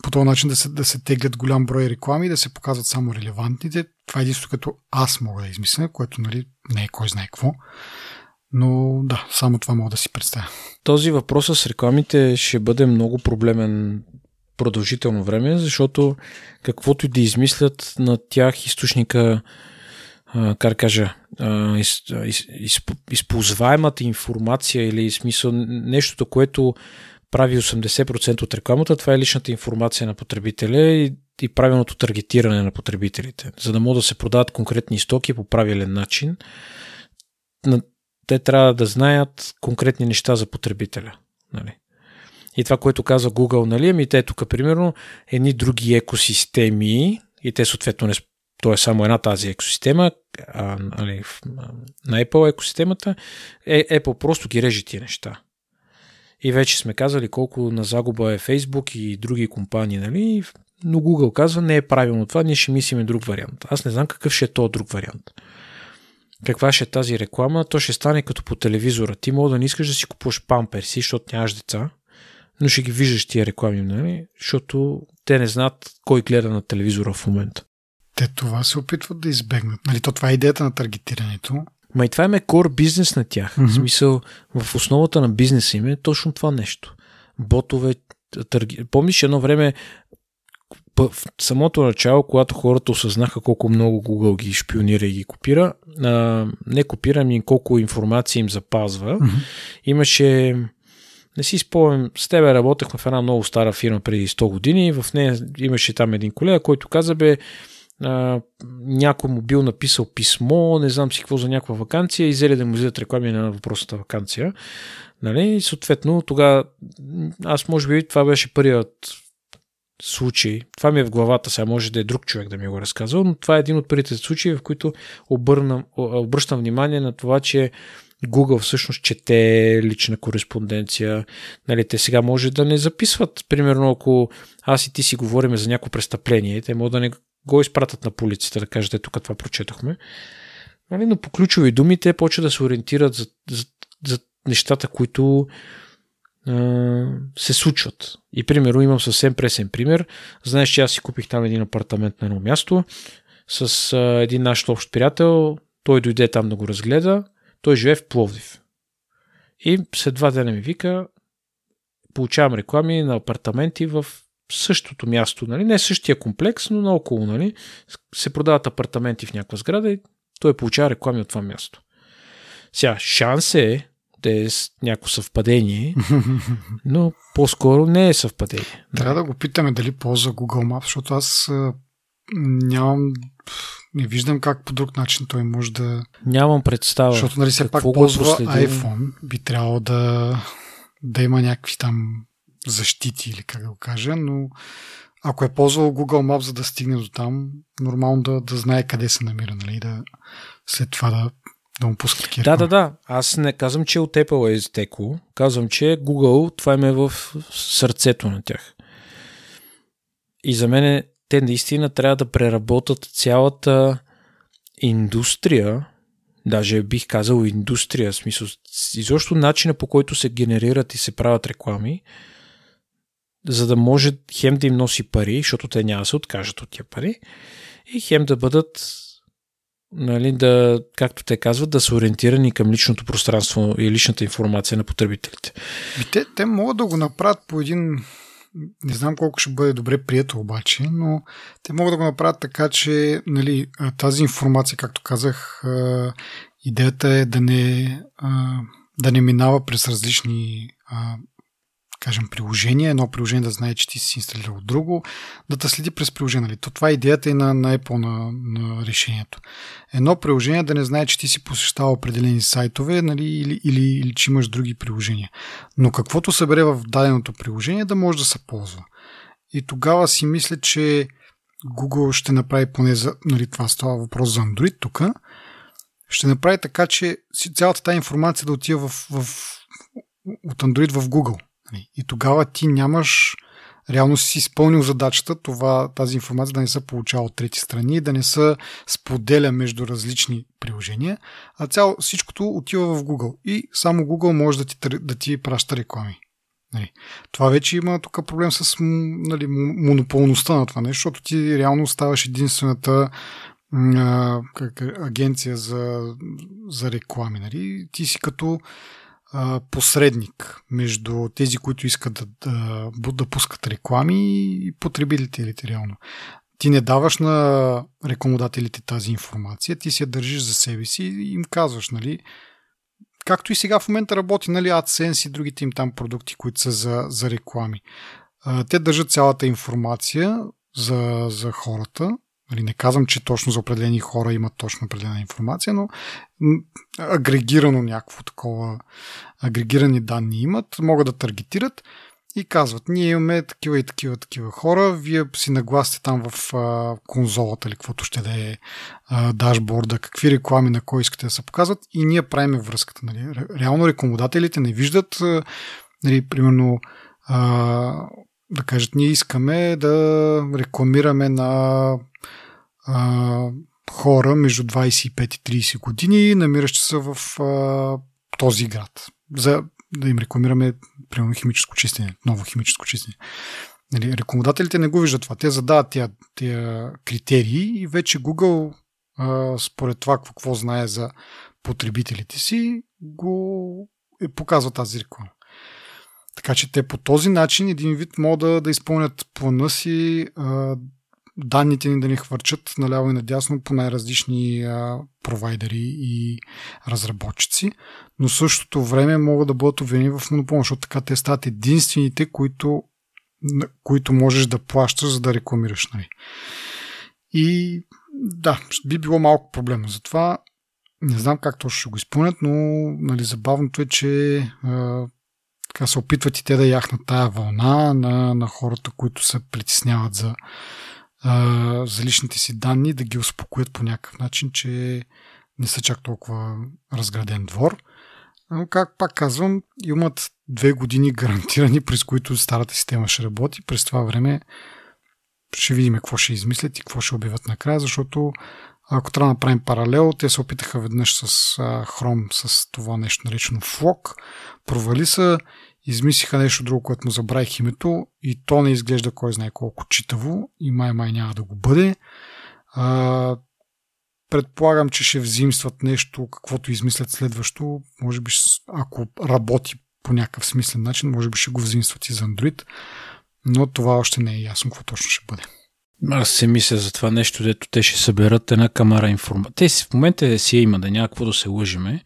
по този начин да се, да се теглят голям брой реклами да се показват само релевантните. Това е единството, като аз мога да измисля, което нали, не е кой знае какво. Но да, само това мога да си представя. Този въпрос с рекламите ще бъде много проблемен продължително време, защото каквото и да измислят на тях източника как кажа, из, из, из, използваемата информация или смисъл нещото, което прави 80% от рекламата, това е личната информация на потребителя и, и правилното таргетиране на потребителите. За да могат да се продават конкретни стоки по правилен начин, те трябва да знаят конкретни неща за потребителя. Нали? И това, което казва Google, нали, ами те тук, примерно, едни други екосистеми, и те съответно не то е само една тази екосистема, а, нали, на Apple екосистемата, е, Apple просто ги реже тия неща. И вече сме казали колко на загуба е Facebook и други компании, нали? но Google казва, не е правилно това, ние ще мислиме друг вариант. Аз не знам какъв ще е то друг вариант. Каква ще е тази реклама? То ще стане като по телевизора. Ти мога да не искаш да си купуваш памперси, защото нямаш деца, но ще ги виждаш тия реклами, нали? защото те не знаят кой гледа на телевизора в момента. Те това се опитват да избегнат. Нали, то това е идеята на таргетирането. Ма и това е кор бизнес на тях. Mm-hmm. В смисъл, в основата на бизнеса им е точно това нещо. Ботове, търги... Помниш едно време, в самото начало, когато хората осъзнаха колко много Google ги шпионира и ги копира, а, не копира, ами колко информация им запазва, mm-hmm. имаше не си спомням, с тебе работех в една много стара фирма преди 100 години, в нея имаше там един колега, който каза, бе, а, някой му бил написал писмо, не знам си какво за някаква вакансия и взели да му взедат реклами на въпросната вакансия. Нали? И съответно, тогава аз може би това беше първият случай. Това ми е в главата, сега може да е друг човек да ми го е разказал, но това е един от първите случаи, в които обърнам, обръщам внимание на това, че Google всъщност чете лична кореспонденция. Нали, те сега може да не записват. Примерно, ако аз и ти си говорим за някакво престъпление, те могат да не го изпратят на полицията, да кажете, тук това прочетохме. Нали, но по ключови думи те почват да се ориентират за, за, за нещата, които а, се случват. И примерно имам съвсем пресен пример. Знаеш, че аз си купих там един апартамент на едно място с а, един наш общ приятел. Той дойде там да го разгледа. Той живее в Пловдив. И след два дена ми вика, получавам реклами на апартаменти в същото място, нали? не същия комплекс, но наоколо, нали? се продават апартаменти в някаква сграда и той получава реклами от това място. Сега, шанс е да е някакво съвпадение, [laughs] но по-скоро не е съвпадение. Трябва да го питаме дали ползва Google Maps, защото аз нямам не виждам как по друг начин той може да... Нямам представа. Защото нали все пак ползва iPhone, би трябвало да, да има някакви там защити или как да го кажа, но ако е ползвал Google Maps за да стигне до там, нормално да, да знае къде се намира, нали, да след това да, да му пуска такива. Да, да, да. Аз не казвам, че от Apple е изтекло. Казвам, че Google, това им е в сърцето на тях. И за мен те наистина трябва да преработат цялата индустрия, даже бих казал индустрия, в смисъл, изобщо начина по който се генерират и се правят реклами, за да може хем да им носи пари, защото те няма да се откажат от тия пари, и хем да бъдат, нали, да, както те казват, да са ориентирани към личното пространство и личната информация на потребителите. Те, те могат да го направят по един не знам колко ще бъде добре прието обаче, но те могат да го направят така, че нали, тази информация, както казах, идеята е да не, да не минава през различни кажем, приложение, едно приложение да знае, че ти си инсталирал друго, да те следи през приложение. Нали? То това е идеята и на, на Apple на, на решението. Едно приложение да не знае, че ти си посещава определени сайтове нали, или, или, или че имаш други приложения. Но каквото събере в даденото приложение да може да се ползва. И тогава си мисля, че Google ще направи поне за, нали, това става въпрос за Android тук, ще направи така, че цялата тази информация да отива в, в, от Android в Google. Нали? И тогава ти нямаш реално си изпълнил задачата това, тази информация да не се получава от трети страни, да не се споделя между различни приложения, а цяло всичкото отива в Google. И само Google може да ти, да ти праща реклами. Нали. Това вече има тук проблем с нали, монополността на това нещо, защото ти реално ставаш единствената а, как, агенция за, за реклами. Нали. Ти си като посредник между тези, които искат да, да, да пускат реклами и потребителите реално. Ти не даваш на рекламодателите тази информация, ти я държиш за себе си и им казваш, нали, както и сега в момента работи, нали, AdSense и другите им там продукти, които са за, за реклами. Те държат цялата информация за, за хората, Нали, не казвам, че точно за определени хора имат точно определена информация, но агрегирано някакво такова, агрегирани данни имат, могат да таргетират и казват, ние имаме такива и такива такива хора, вие си нагласите там в а, конзолата или каквото ще да е а, дашборда, какви реклами на кой искате да се показват и ние правиме връзката. Нали. Реално рекламодателите не виждат, нали, примерно, а, да кажат, ние искаме да рекламираме на а, хора между 25 и 30 години, намиращи се в а, този град. За да им рекламираме, примерно, химическо чистене, ново химическо чистене. Нали, рекламодателите не го виждат това. Те задават тия, тия критерии и вече Google, а, според това какво знае за потребителите си, го е, показва тази реклама. Така че те по този начин един вид могат да, да изпълнят плана си, а, данните ни да ни хвърчат наляво и надясно по най-различни а, провайдери и разработчици, но същото време могат да бъдат обвинени в монопол, защото така те стават единствените, които, които можеш да плащаш, за да рекламираш. Нали. И да, би било малко проблемно. Затова не знам как точно ще го изпълнят, но нали, забавното е, че а, така се опитват и те да яхнат тая вълна на, на хората, които се притесняват за, а, за личните си данни, да ги успокоят по някакъв начин, че не са чак толкова разграден двор. Но как пак казвам, имат две години гарантирани, през които старата система ще работи. През това време ще видим какво ще измислят и какво ще обявят накрая, защото ако трябва да направим паралел, те се опитаха веднъж с Chrome, с това нещо наречено Flock, провали са, измислиха нещо друго, което му забравих името и то не изглежда кой знае колко читаво и май-май няма да го бъде. А, предполагам, че ще взимстват нещо, каквото измислят следващо. Може би, ако работи по някакъв смислен начин, може би ще го взимстват и за Android, но това още не е ясно какво точно ще бъде. Аз се мисля за това нещо, дето те ще съберат една камара информация. Те в момента си има, да няма какво да се лъжиме.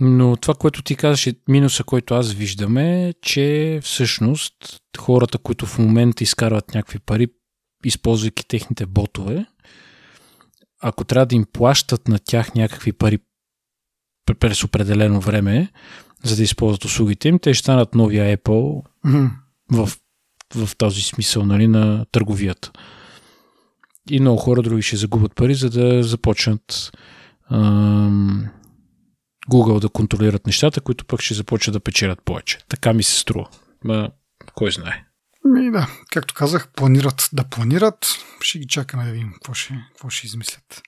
Но това, което ти казваш, е минуса, който аз виждам е, че всъщност хората, които в момента изкарват някакви пари, използвайки техните ботове, ако трябва да им плащат на тях някакви пари през определено време, за да използват услугите им, те ще станат новия Apple в, в този смисъл нали, на търговията. И много хора други ще загубят пари, за да започнат ам, Google да контролират нещата, които пък ще започнат да печелят повече. Така ми се струва. Ма, кой знае. Ми да, както казах, планират да планират. Ще ги чакаме да видим какво ще, какво ще измислят.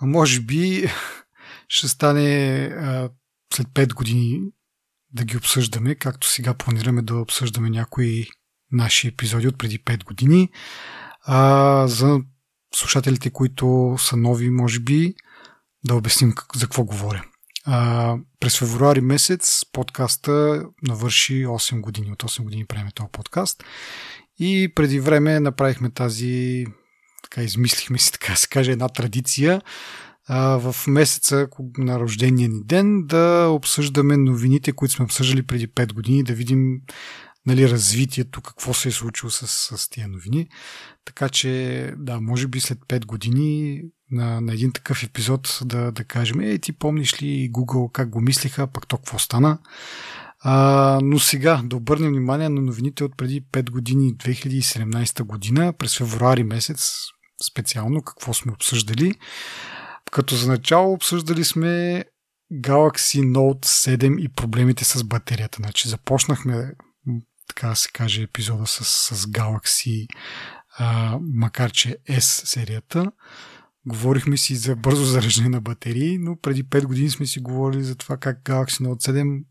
А може би [laughs] ще стане а, след 5 години да ги обсъждаме, както сега планираме да обсъждаме някои наши епизоди от преди 5 години. А, за слушателите, които са нови, може би, да обясним за какво говоря. А, през февруари месец подкаста навърши 8 години. От 8 години правим този подкаст. И преди време направихме тази, така измислихме си, [laughs] така се каже, една традиция в месеца на рождения ни ден да обсъждаме новините, които сме обсъждали преди 5 години, да видим нали, развитието, какво се е случило с, с тия новини. Така че, да, може би след 5 години на, на един такъв епизод да, да кажем, е, ти помниш ли Google как го мислиха, пък то какво стана? А, но сега да обърнем внимание на новините от преди 5 години, 2017 година, през февруари месец, специално какво сме обсъждали. Като за начало обсъждали сме Galaxy Note 7 и проблемите с батерията. Значи започнахме, така да се каже, епизода с, с Galaxy, а, макар че S серията. Говорихме си за бързо зареждане на батерии, но преди 5 години сме си говорили за това как Galaxy Note 7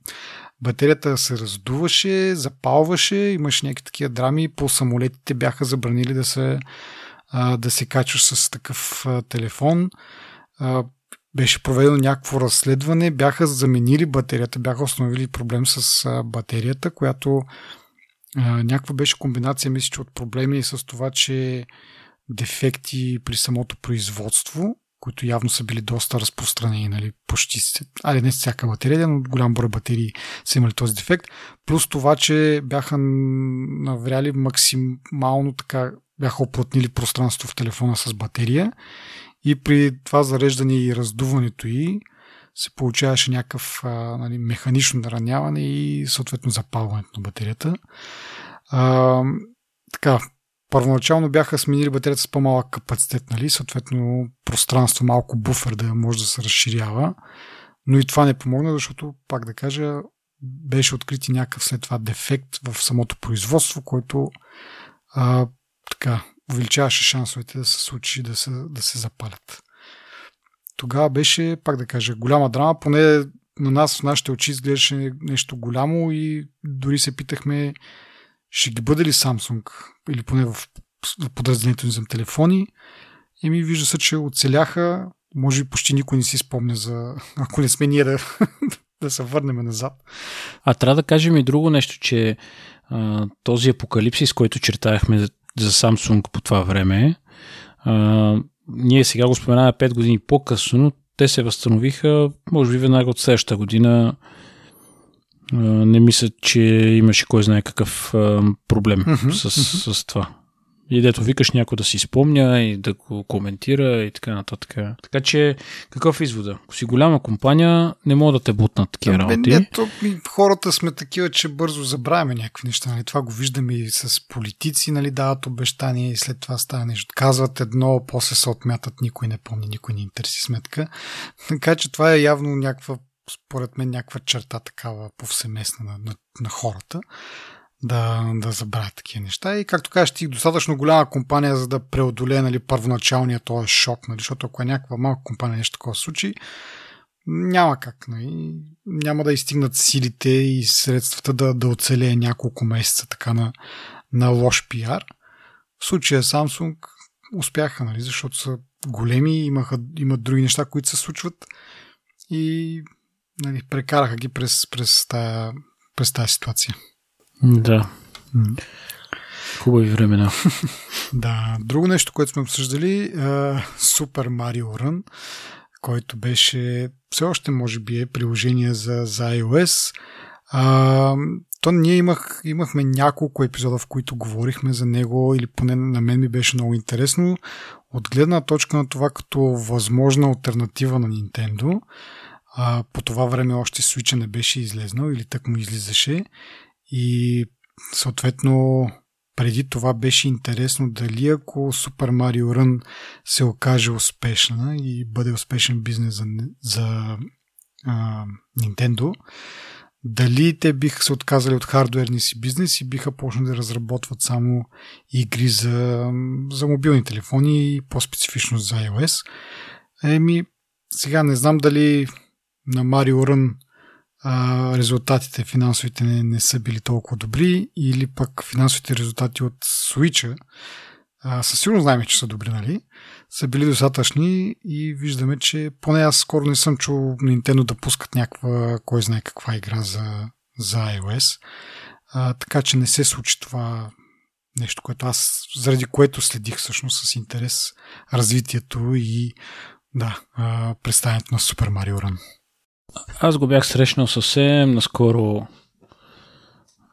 батерията се раздуваше, запалваше, имаше някакви такива драми, по самолетите бяха забранили да се, да се качваш с такъв телефон. Беше проведено някакво разследване, бяха заменили батерията, бяха установили проблем с батерията, която някаква беше комбинация, мисля, че от проблеми с това, че дефекти при самото производство, които явно са били доста разпространени, нали, почти, айде не всяка батерия, но голям брой батерии са имали този дефект, плюс това, че бяха навряли максимално така, бяха оплътнили пространство в телефона с батерия и при това зареждане и раздуването и се получаваше някакъв а, нали, механично нараняване и съответно запалването на батерията. А, така, Първоначално бяха сменили батерията с по-малък капацитет, нали? съответно пространство, малко буфер да може да се разширява. Но и това не помогна, защото, пак да кажа, беше открити някакъв след това дефект в самото производство, който а, така, увеличаваше шансовете да се случи да се, да се запалят. Тогава беше, пак да кажа, голяма драма, поне на нас, в нашите очи изглеждаше нещо голямо и дори се питахме ще ги бъде ли Samsung или поне в подразделението ни за телефони. И ми вижда се, че оцеляха. Може би почти никой не си спомня за... [laughs] Ако не сме ние да, [laughs] да се върнем назад. А трябва да кажем и друго нещо, че а, този апокалипсис, който чертаяхме за, Samsung по това време, а, ние сега го споменаваме 5 години по-късно, но те се възстановиха, може би веднага от следващата година не мисля, че имаше кой знае какъв проблем mm-hmm. с, с това. И дето викаш някой да си спомня и да го коментира и така нататък. Така че, какъв е извода? Ако си голяма компания, не могат да те бутнат такива работи. Не, то, ми, хората сме такива, че бързо забравяме някакви неща. Нали? Това го виждаме и с политици, нали, дават обещания и след това става нещо. Казват едно, после се отмятат, никой не помни, никой не интереси сметка. [laughs] Така че това е явно някаква, според мен, някаква черта такава повсеместна на, на, на хората да, да забравят такива неща. И както кажеш, ти достатъчно голяма компания, за да преодолее нали, първоначалния този шок, нали, защото ако е някаква малка компания нещо такова случи, няма как. Нали, няма да изстигнат силите и средствата да, да оцелее няколко месеца така на, на лош пиар. В случая Samsung успяха, нали, защото са големи, имаха, имат други неща, които се случват и нали, прекараха ги през, през, тая, през тази ситуация. Да. Хубави времена. [laughs] да. Друго нещо, което сме обсъждали, Super Mario Run, който беше все още може би е приложение за, за iOS. А, то ние имах, имахме няколко епизода, в които говорихме за него, или поне на мен ми беше много интересно. От гледна точка на това като възможна альтернатива на Nintendo, а, по това време още Switch не беше излезнал или так му излизаше. И съответно преди това беше интересно дали ако Super Mario Run се окаже успешна и бъде успешен бизнес за, за а, Nintendo, дали те биха се отказали от хардуерни си бизнес и биха почнали да разработват само игри за, за мобилни телефони и по-специфично за iOS. Еми, сега не знам дали на Mario Run а, резултатите финансовите не, не са били толкова добри или пък финансовите резултати от Switch а, със сигурност знаем, че са добри, нали? Са били достатъчни и виждаме, че поне аз скоро не съм чул Nintendo да пускат някаква, кой знае каква игра за, за iOS. А, така че не се случи това нещо, което аз, заради което следих всъщност с интерес развитието и да, представянето на Super Mario Run. Аз го бях срещнал съвсем наскоро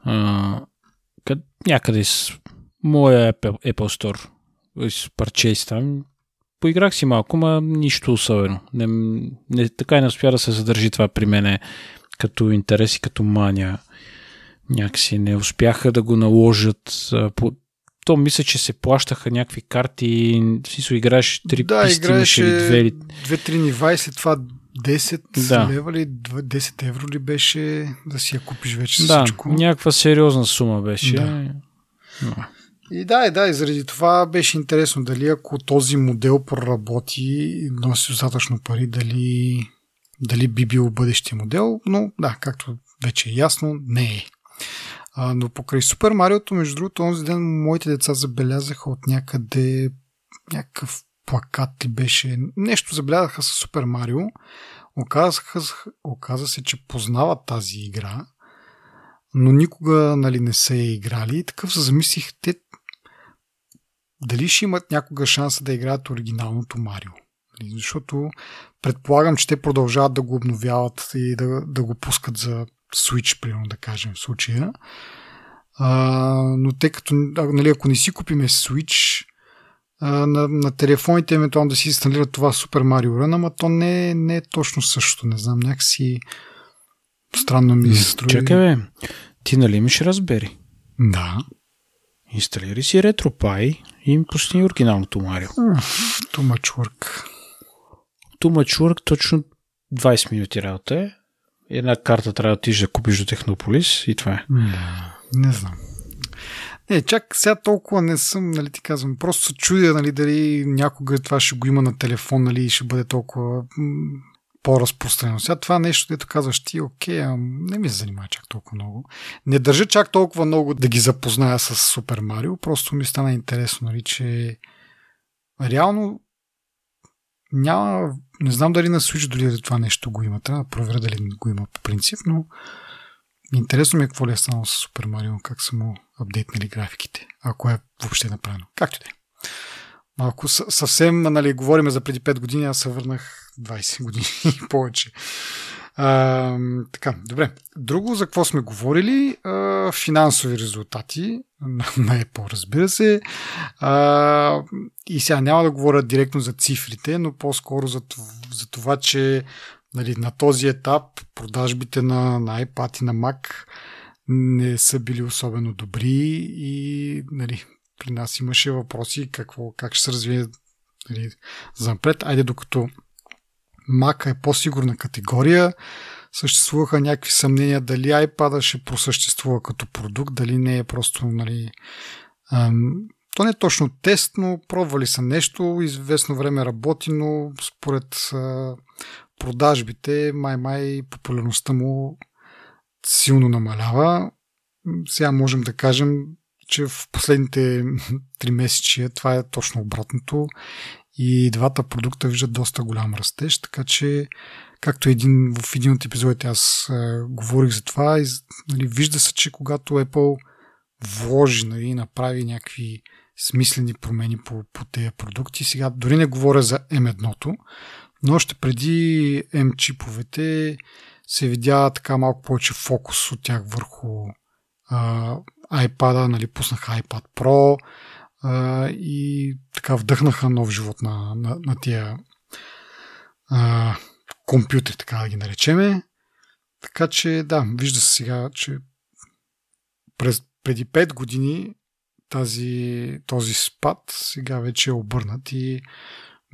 а, къд, някъде с моя Apple, Apple Store, с парчейс там. Поиграх си малко, ма нищо особено. Не, не, така и не успя да се задържи това при мене като интерес и като мания. Някакси не успяха да го наложат. А, по, то мисля, че се плащаха някакви карти, си играеш три да, писти, играеше две, две-три нива и след това 10 да. лева ли, 10 евро ли беше да си я купиш вече да, всичко? някаква сериозна сума беше. Да. Но. И да, и да, и заради това беше интересно дали ако този модел проработи, носи достатъчно пари, дали, дали би бил бъдещия модел, но да, както вече е ясно, не е. А, но покрай Супер Мариото, между другото, този ден моите деца забелязаха от някъде някакъв плакат ли беше, нещо забелязаха с Супер Марио. Оказаха, оказа се, че познават тази игра, но никога нали, не са я играли. И такъв се замислих, те дали ще имат някога шанса да играят оригиналното Марио. Нали, защото предполагам, че те продължават да го обновяват и да, да го пускат за Switch, примерно да кажем в случая. А, но тъй като, нали, ако не си купиме Switch, на, на телефоните евентуално да си инсталират това Super Mario Run, ама то не, не е точно същото. Не знам, някакси странно ми се строи. Чакай, бе. Ти нали имаш разбери? Да. Инсталири си RetroPie и им пусни оригиналното Марио. Too much work. Too much work, точно 20 минути работа е. Една карта трябва да отидеш да купиш до Технополис и това е. Не знам. Не, чак сега толкова не съм, нали ти казвам. Просто се чудя, нали, дали някога това ще го има на телефон, нали, и ще бъде толкова по-разпространено. Сега това нещо, дето казваш ти, окей, а не ми се занимава чак толкова много. Не държа чак толкова много да ги запозная с Супер Марио, просто ми стана интересно, нали, че реално няма, не знам дали на Switch дори това нещо го има. Трябва да проверя дали го има по принцип, но Интересно ми е какво ли е станало с Супер Марио, как са му апдейтнали графиките, ако е въобще направено. Както да е. Малко съвсем, нали, говориме за преди 5 години, аз се върнах 20 години [laughs] и повече А, така, добре. Друго, за какво сме говорили? А, финансови резултати на, [laughs] на Apple, разбира се. А, и сега няма да говоря директно за цифрите, но по-скоро за, за това, че нали, на този етап продажбите на, на iPad и на Mac не са били особено добри и нали, при нас имаше въпроси какво, как ще се развие нали, за напред. Айде докато Mac е по-сигурна категория, съществуваха някакви съмнения дали iPad ще просъществува като продукт, дали не е просто нали, ам, то не е точно тест, но пробвали са нещо, известно време работи, но според а, продажбите май-май популярността му силно намалява. Сега можем да кажем, че в последните [laughs] три месечия това е точно обратното и двата продукта виждат доста голям растеж, така че както един, в един от епизодите аз е, говорих за това, и, нали, вижда се, че когато Apple вложи, нали, направи някакви смислени промени по, по тези продукти, сега дори не говоря за M1, но още преди M-чиповете се видя така малко повече фокус от тях върху а, iPad, нали, пуснаха iPad Pro а, и така вдъхнаха нов живот на, на, на тия а, компютри, така да ги наречеме. Така че да, вижда се сега, че през, преди 5 години тази, този спад сега вече е обърнат и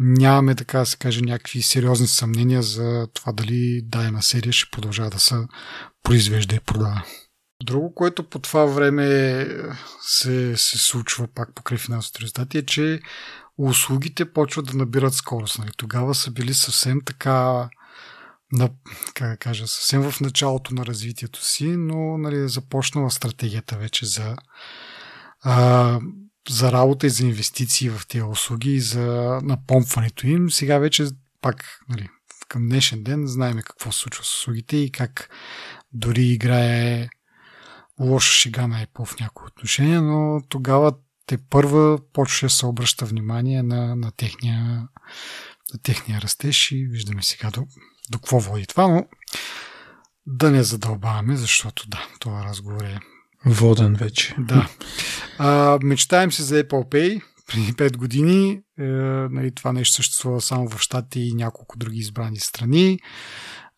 нямаме, така да се каже, някакви сериозни съмнения за това дали дадена серия ще продължава да се произвежда и продава. Друго, което по това време се, се случва пак покрай финансовите резултати е, че услугите почват да набират скорост. Нали? Тогава са били съвсем така на, как да кажа, съвсем в началото на развитието си, но нали, е започнала стратегията вече за, а, за работа и за инвестиции в тези услуги и за напомпването им. Сега вече пак нали, към днешен ден знаем какво се случва с услугите и как дори играе лоша шега на Apple в някои отношения, но тогава те първа почваше да се обръща внимание на, на, техния, на техния растеж и виждаме сега до, до какво води това, но да не задълбаваме, защото да, това разговор е Воден вече. Да. А, мечтаем се за Apple Pay. Преди 5 години е, нали, това нещо съществува само в Штати и няколко други избрани страни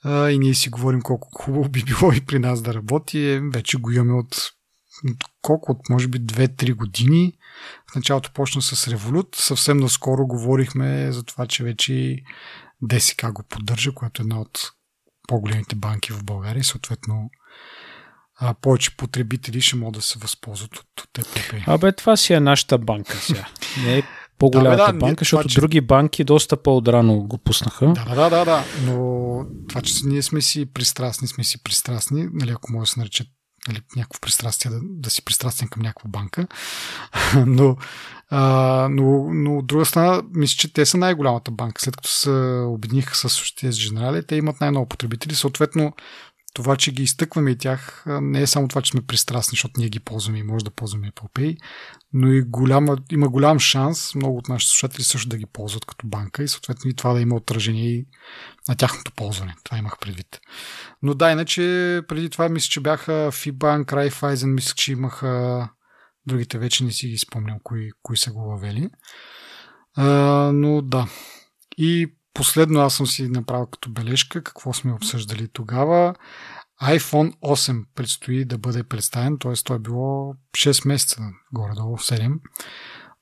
а, и ние си говорим колко хубаво би било и при нас да работи. Е, вече го имаме от колко от може би 2-3 години. В началото почна с Revolut. Съвсем наскоро говорихме за това, че вече ДСК го поддържа, което е една от по-големите банки в България. Съответно, а, повече потребители ще могат да се възползват от, от ТПП. Абе, това си е нашата банка сега. Не е по-голямата да, бе, да, банка, защото това, че... други банки доста по-отрано го пуснаха. Да, да, да, да. Но това, че ние сме си пристрастни, сме си пристрастни, нали, ако може да се нарече нали, някакво пристрастие, да, да си пристрастен към някаква банка. [laughs] но, а, но, но от друга страна, мисля, че те са най-голямата банка. След като се обединиха с тези генерали, те имат най-много потребители. Съответно, това, че ги изтъкваме и тях, не е само това, че сме пристрастни, защото ние ги ползваме и може да ползваме Apple Pay, но и голяма, има голям шанс много от нашите слушатели също да ги ползват като банка и съответно и това да има отражение и на тяхното ползване. Това имах предвид. Но да, иначе преди това мисля, че бяха FIBANK, Raiffeisen, мисля, че имаха другите вече не си ги спомням кои, кои са го въвели. А, но да. И Последно аз съм си направил като бележка какво сме обсъждали тогава. iPhone 8 предстои да бъде представен, т.е. той е било 6 месеца, горе-долу 7,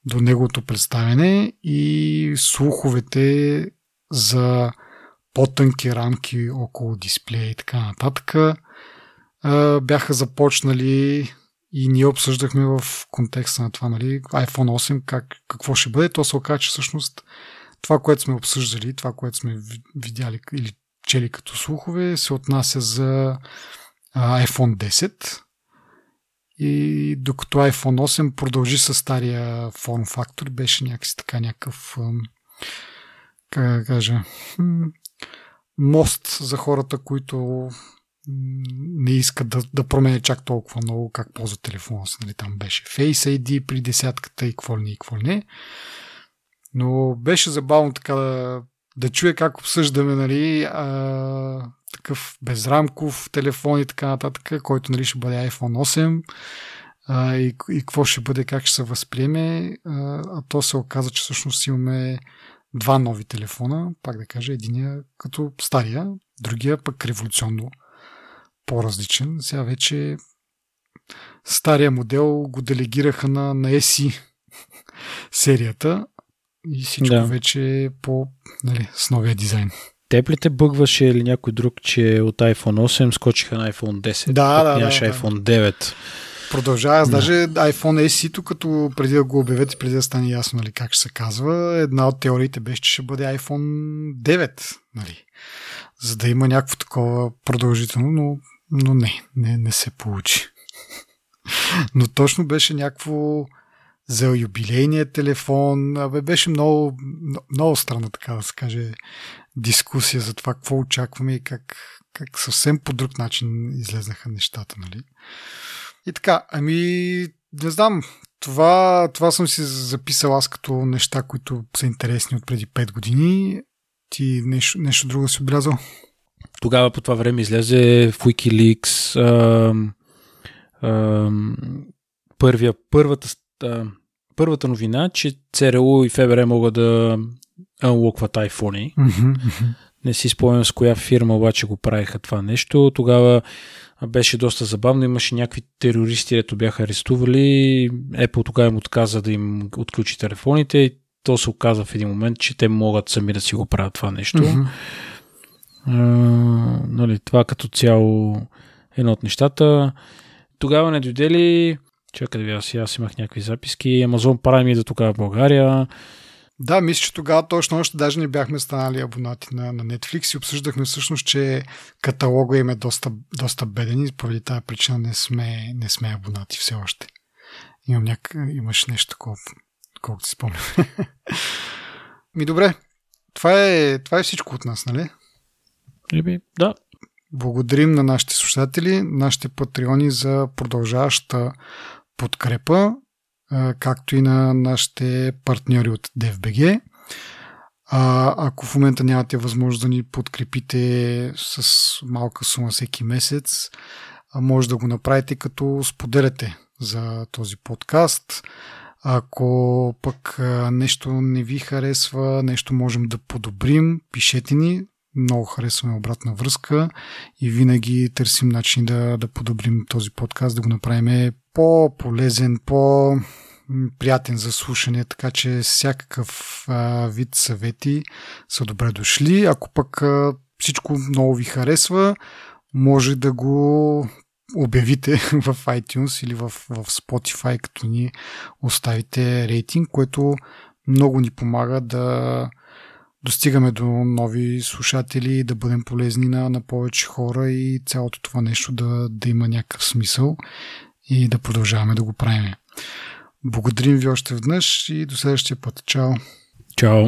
до неговото представяне и слуховете за по-тънки рамки около дисплея и така нататък бяха започнали и ние обсъждахме в контекста на това, нали, iPhone 8, как, какво ще бъде. То се оказа, че всъщност това, което сме обсъждали, това, което сме видяли или чели като слухове, се отнася за iPhone 10. И докато iPhone 8 продължи с стария форм фактор, беше някакси така някакъв как да кажа мост за хората, които не искат да, да променят чак толкова много как ползват телефона си. Нали, там беше Face ID при десятката и какво ли не и какво ли не. Но беше забавно така да, да чуя как обсъждаме нали, а, такъв безрамков телефон и така нататък, който нали, ще бъде iPhone 8 а, и, и какво ще бъде, как ще се възприеме. А, а то се оказа, че всъщност имаме два нови телефона, пак да кажа, единия като стария, другия пък революционно по-различен. Сега вече стария модел го делегираха на, на SE [laughs] серията и всичко да. вече е по, нали, с новия дизайн. Теб ли те бъгваше или някой друг, че от iPhone 8 скочиха на iPhone 10? Да, да, нямаше да, iPhone 9. Продължава. Аз да. даже iPhone SE, като преди да го обявят и преди да стане ясно нали, как ще се казва, една от теориите беше, че ще бъде iPhone 9. Нали, за да има някакво такова продължително, но, но не, не, не се получи. [laughs] но точно беше някакво за юбилейния телефон. Абе, беше много, много странна, така да се каже, дискусия за това какво очакваме и как, как съвсем по друг начин излезнаха нещата, нали? И така, ами, не знам, това, това съм си записал аз като неща, които са интересни от преди 5 години. Ти нещо, нещо друго си отбелязал? Тогава по това време излезе в Wikileaks а, а, първия, първата, първата новина, че ЦРУ и ФБР могат да анлокват iPhone. Mm-hmm. Не си спомням с коя фирма обаче го правиха това нещо. Тогава беше доста забавно. Имаше някакви терористи, ето бяха арестували. Apple тогава им отказа да им отключи телефоните и то се оказа в един момент, че те могат сами да си го правят това нещо. Mm-hmm. А, нали, това като цяло е едно от нещата. Тогава не дойде ли Чакай да видя си, аз имах някакви записки. Amazon Prime идва тук в България. Да, мисля, че тогава точно още даже не бяхме станали абонати на, на Netflix и обсъждахме всъщност, че каталога им е доста, доста беден и поради тази причина не сме, не сме абонати все още. Имам няк... Имаш нещо такова, колкото си спомням. [laughs] Ми добре, това е, това е всичко от нас, нали? Еби, да. Благодарим на нашите слушатели, нашите патреони за продължаваща подкрепа, както и на нашите партньори от DFBG. А, ако в момента нямате възможност да ни подкрепите с малка сума всеки месец, може да го направите като споделяте за този подкаст. Ако пък нещо не ви харесва, нещо можем да подобрим, пишете ни. Много харесваме обратна връзка и винаги търсим начин да, да подобрим този подкаст, да го направим по-полезен, по-приятен за слушане, така че всякакъв а, вид съвети са добре дошли. Ако пък а, всичко много ви харесва, може да го обявите [laughs] в iTunes или в, в Spotify, като ни оставите рейтинг, което много ни помага да достигаме до нови слушатели, да бъдем полезни на, на повече хора и цялото това нещо да, да има някакъв смисъл и да продължаваме да го правим. Благодарим ви още веднъж и до следващия път. Чао! Чао!